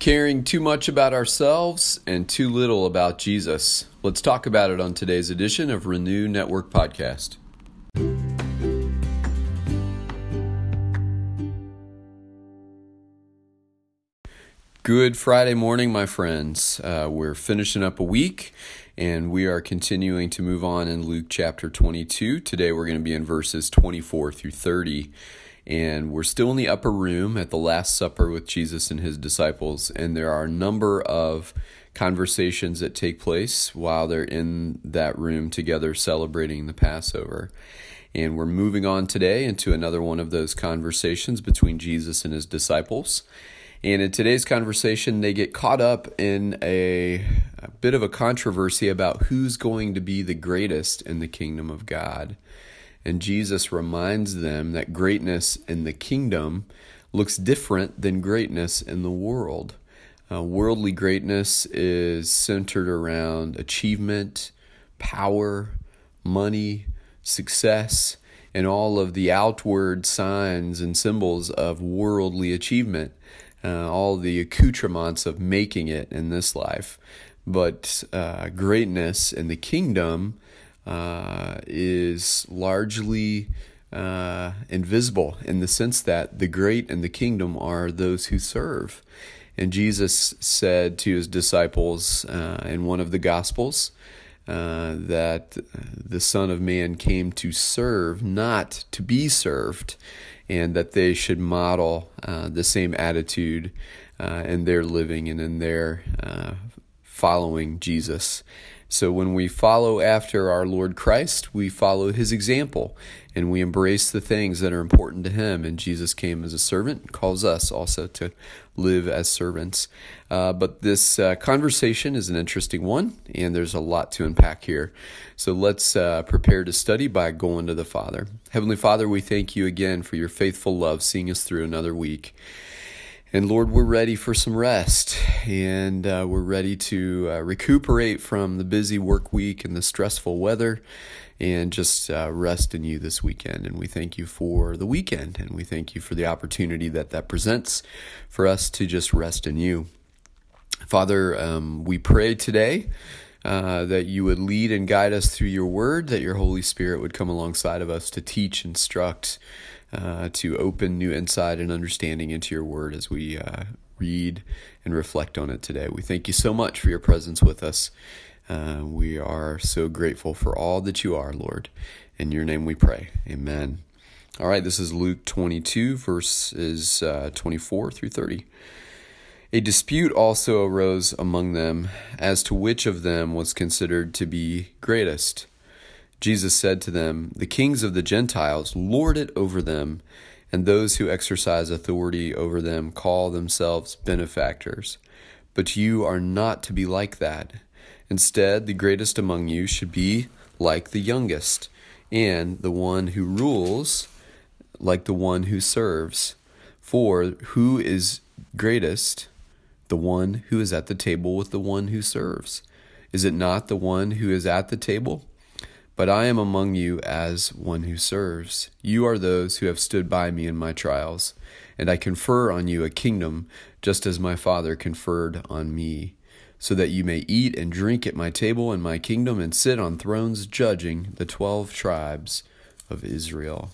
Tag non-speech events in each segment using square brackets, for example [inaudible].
Caring too much about ourselves and too little about Jesus. Let's talk about it on today's edition of Renew Network Podcast. Good Friday morning, my friends. Uh, we're finishing up a week and we are continuing to move on in Luke chapter 22. Today we're going to be in verses 24 through 30. And we're still in the upper room at the Last Supper with Jesus and his disciples. And there are a number of conversations that take place while they're in that room together celebrating the Passover. And we're moving on today into another one of those conversations between Jesus and his disciples. And in today's conversation, they get caught up in a, a, bit of a controversy about who's going to be the greatest in the kingdom of God. And Jesus reminds them that greatness in the kingdom looks different than greatness in the world. Uh, worldly greatness is centered around achievement, power, money, success, and all of the outward signs and symbols of worldly achievement, uh, all the accoutrements of making it in this life. But uh, greatness in the kingdom uh, is largely uh, invisible in the sense that the great in the kingdom are those who serve. And Jesus said to his disciples uh, in one of the Gospels uh, that the Son of Man came to serve, not to be served, and that they should model uh, the same attitude uh, in their living and in their following Jesus. So when we follow after our Lord Christ, we follow his example and we embrace the things that are important to him. And Jesus came as a servant, calls us also to live as servants. Uh, but this uh, conversation is an interesting one, and there's a lot to unpack here. So let's uh, prepare to study by going to the Father. Heavenly Father, we thank you again for your faithful love, seeing us through another week. And Lord, we're ready for some rest and uh, we're ready to uh, recuperate from the busy work week and the stressful weather and just uh, rest in you this weekend. And we thank you for the weekend and we thank you for the opportunity that that presents for us to just rest in you. Father, um, we pray today. Uh, that you would lead and guide us through your word, that your Holy Spirit would come alongside of us to teach, instruct, uh, to open new insight and understanding into your word as we uh, read and reflect on it today. We thank you so much for your presence with us. Uh, we are so grateful for all that you are, Lord. In your name we pray. Amen. All right, this is Luke 22, verses uh, 24 through 30. A dispute also arose among them as to which of them was considered to be greatest. Jesus said to them, The kings of the Gentiles lord it over them, and those who exercise authority over them call themselves benefactors. But you are not to be like that. Instead, the greatest among you should be like the youngest, and the one who rules like the one who serves. For who is greatest? The one who is at the table with the one who serves. Is it not the one who is at the table? But I am among you as one who serves. You are those who have stood by me in my trials, and I confer on you a kingdom, just as my Father conferred on me, so that you may eat and drink at my table in my kingdom and sit on thrones judging the twelve tribes of Israel.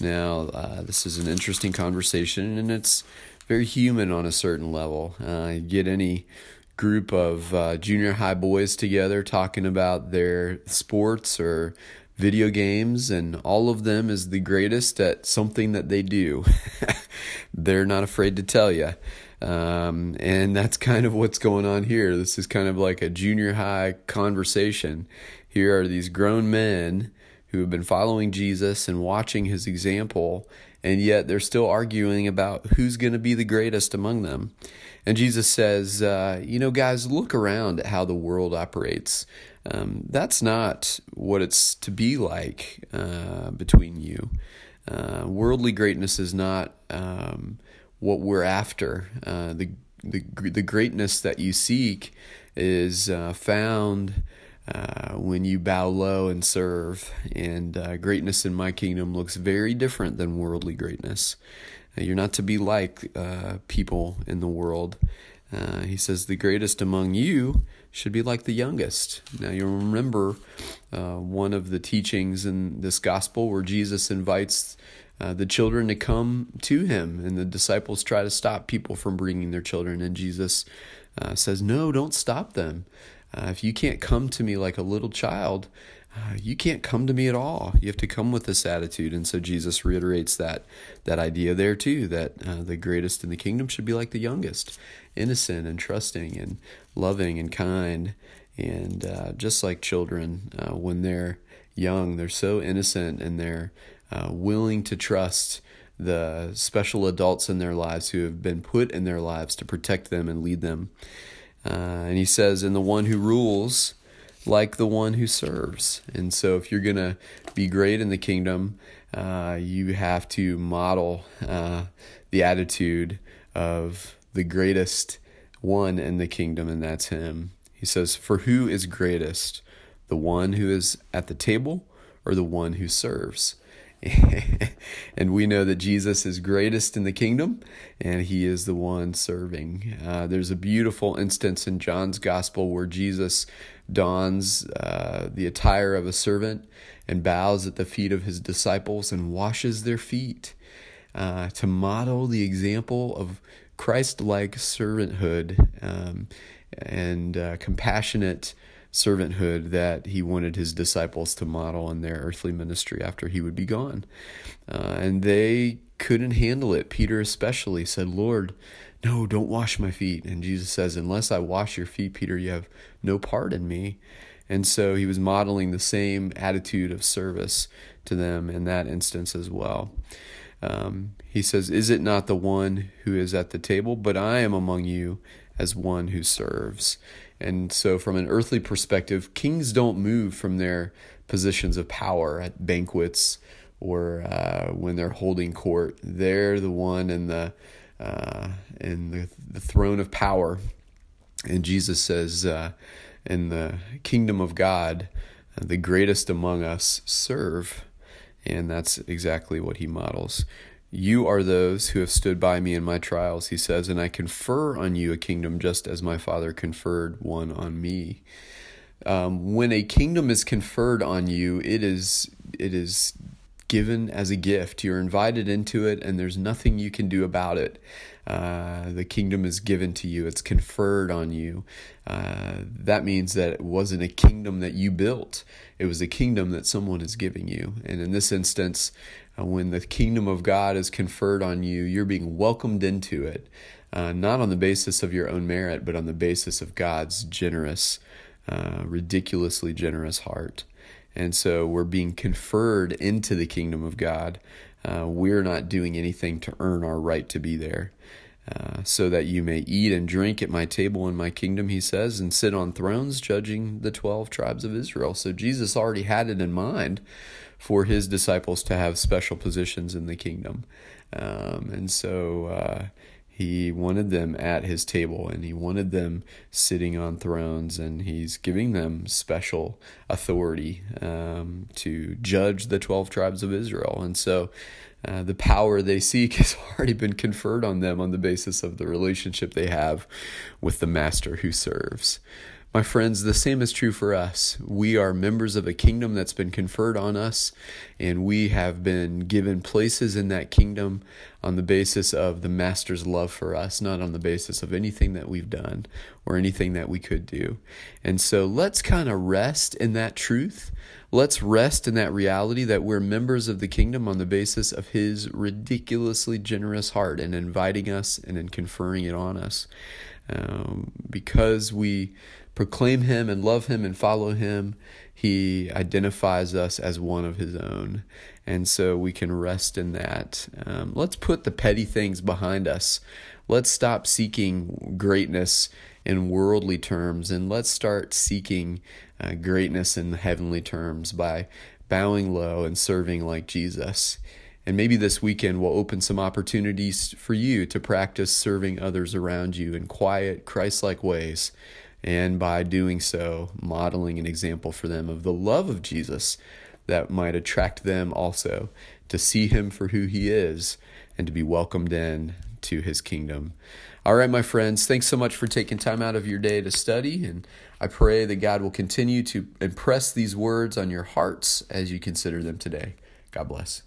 Now, uh, this is an interesting conversation, and it's very human on a certain level. Uh, get any group of uh, junior high boys together talking about their sports or video games, and all of them is the greatest at something that they do. [laughs] They're not afraid to tell you. Um, and that's kind of what's going on here. This is kind of like a junior high conversation. Here are these grown men who have been following Jesus and watching his example, and yet they're still arguing about who's going to be the greatest among them. And Jesus says, uh, you know, guys, look around at how the world operates. Um, that's not what it's to be like uh, between you. Uh, worldly greatness is not um, what we're after. Uh, the, the the greatness that you seek is uh, found uh, when you bow low and serve. And greatness in my kingdom looks very different than worldly greatness. You're not to be like uh, people in the world. Uh, he says, The greatest among you should be like the youngest. Now, you'll remember uh, one of the teachings in this gospel where Jesus invites uh, the children to come to him, and the disciples try to stop people from bringing their children. And Jesus uh, says, No, don't stop them. Uh, if you can't come to me like a little child, uh, you can't come to me at all. You have to come with this attitude. And so Jesus reiterates that that idea there too, that uh, the greatest in the kingdom should be like the youngest, innocent and trusting and loving and kind. And uh, just like children, uh, when they're young, they're so innocent and they're uh, willing to trust the special adults in their lives who have been put in their lives to protect them and lead them. Uh, and he says, and the one who rules like the one who serves. And so, if you're going to be great in the kingdom, uh, you have to model uh, the attitude of the greatest one in the kingdom, and that's Him. He says, For who is greatest, the one who is at the table or the one who serves? [laughs] and we know that Jesus is greatest in the kingdom, and he is the one serving. Uh, there's a beautiful instance in John's gospel where Jesus dons uh, the attire of a servant and bows at the feet of his disciples and washes their feet uh, to model the example of Christ like servanthood um, and uh, compassionate servanthood that he wanted his disciples to model in their earthly ministry after he would be gone. Uh, and they couldn't handle it. Peter, especially, said, Lord, no, don't wash my feet. And Jesus says, Unless I wash your feet, Peter, you have no part in me. And so he was modeling the same attitude of service to them in that instance as well. Um, he says, Is it not the one who is at the table? But I am among you as one who serves. And so, from an earthly perspective, kings don't move from their positions of power at banquets or uh, when they're holding court. They're the one in the uh, in the, the throne of power. And Jesus says, uh, in the kingdom of God, the greatest among us serve. And that's exactly what he models. You are those who have stood by me in my trials, he says, and I confer on you a kingdom just as my Father conferred one on me. Um, when a kingdom is conferred on you, it is it is given as a gift. You're invited into it, and there's nothing you can do about it. Uh, the kingdom is given to you, it's conferred on you. Uh, that means that it wasn't a kingdom that you built, it was a kingdom that someone is giving you. And in this instance, when the kingdom of God is conferred on you, you're being welcomed into it, uh, not on the basis of your own merit, but on the basis of God's generous, uh, ridiculously generous heart. And so we're being conferred into the kingdom of God. Uh, we're not doing anything to earn our right to be there. Uh, so that you may eat and drink at my table in my kingdom, he says, and sit on thrones judging the 12 tribes of Israel. So Jesus already had it in mind for his disciples to have special positions in the kingdom. Um, and so uh, he wanted them at his table and he wanted them sitting on thrones, and he's giving them special authority um, to judge the 12 tribes of Israel. And so uh, the power they seek [laughs] has already been conferred on them on the basis of the relationship they have with the master who serves. My friends, the same is true for us. We are members of a kingdom that's been conferred on us, and we have been given places in that kingdom on the basis of the Master's love for us, not on the basis of anything that we've done or anything that we could do. And so let's kind of rest in that truth. Let's rest in that reality that we're members of the kingdom on the basis of His ridiculously generous heart and inviting us and in conferring it on us. Um, because we proclaim him and love him and follow him, he identifies us as one of his own. And so we can rest in that. Um, let's put the petty things behind us. Let's stop seeking greatness in worldly terms and let's start seeking uh, greatness in heavenly terms by bowing low and serving like Jesus. And maybe this weekend will open some opportunities for you to practice serving others around you in quiet, Christ like ways and by doing so, modeling an example for them of the love of Jesus that might attract them also to see him for who he is and to be welcomed in to his kingdom. All right, my friends, thanks so much for taking time out of your day to study. And I pray that God will continue to impress these words on your hearts as you consider them today. God bless.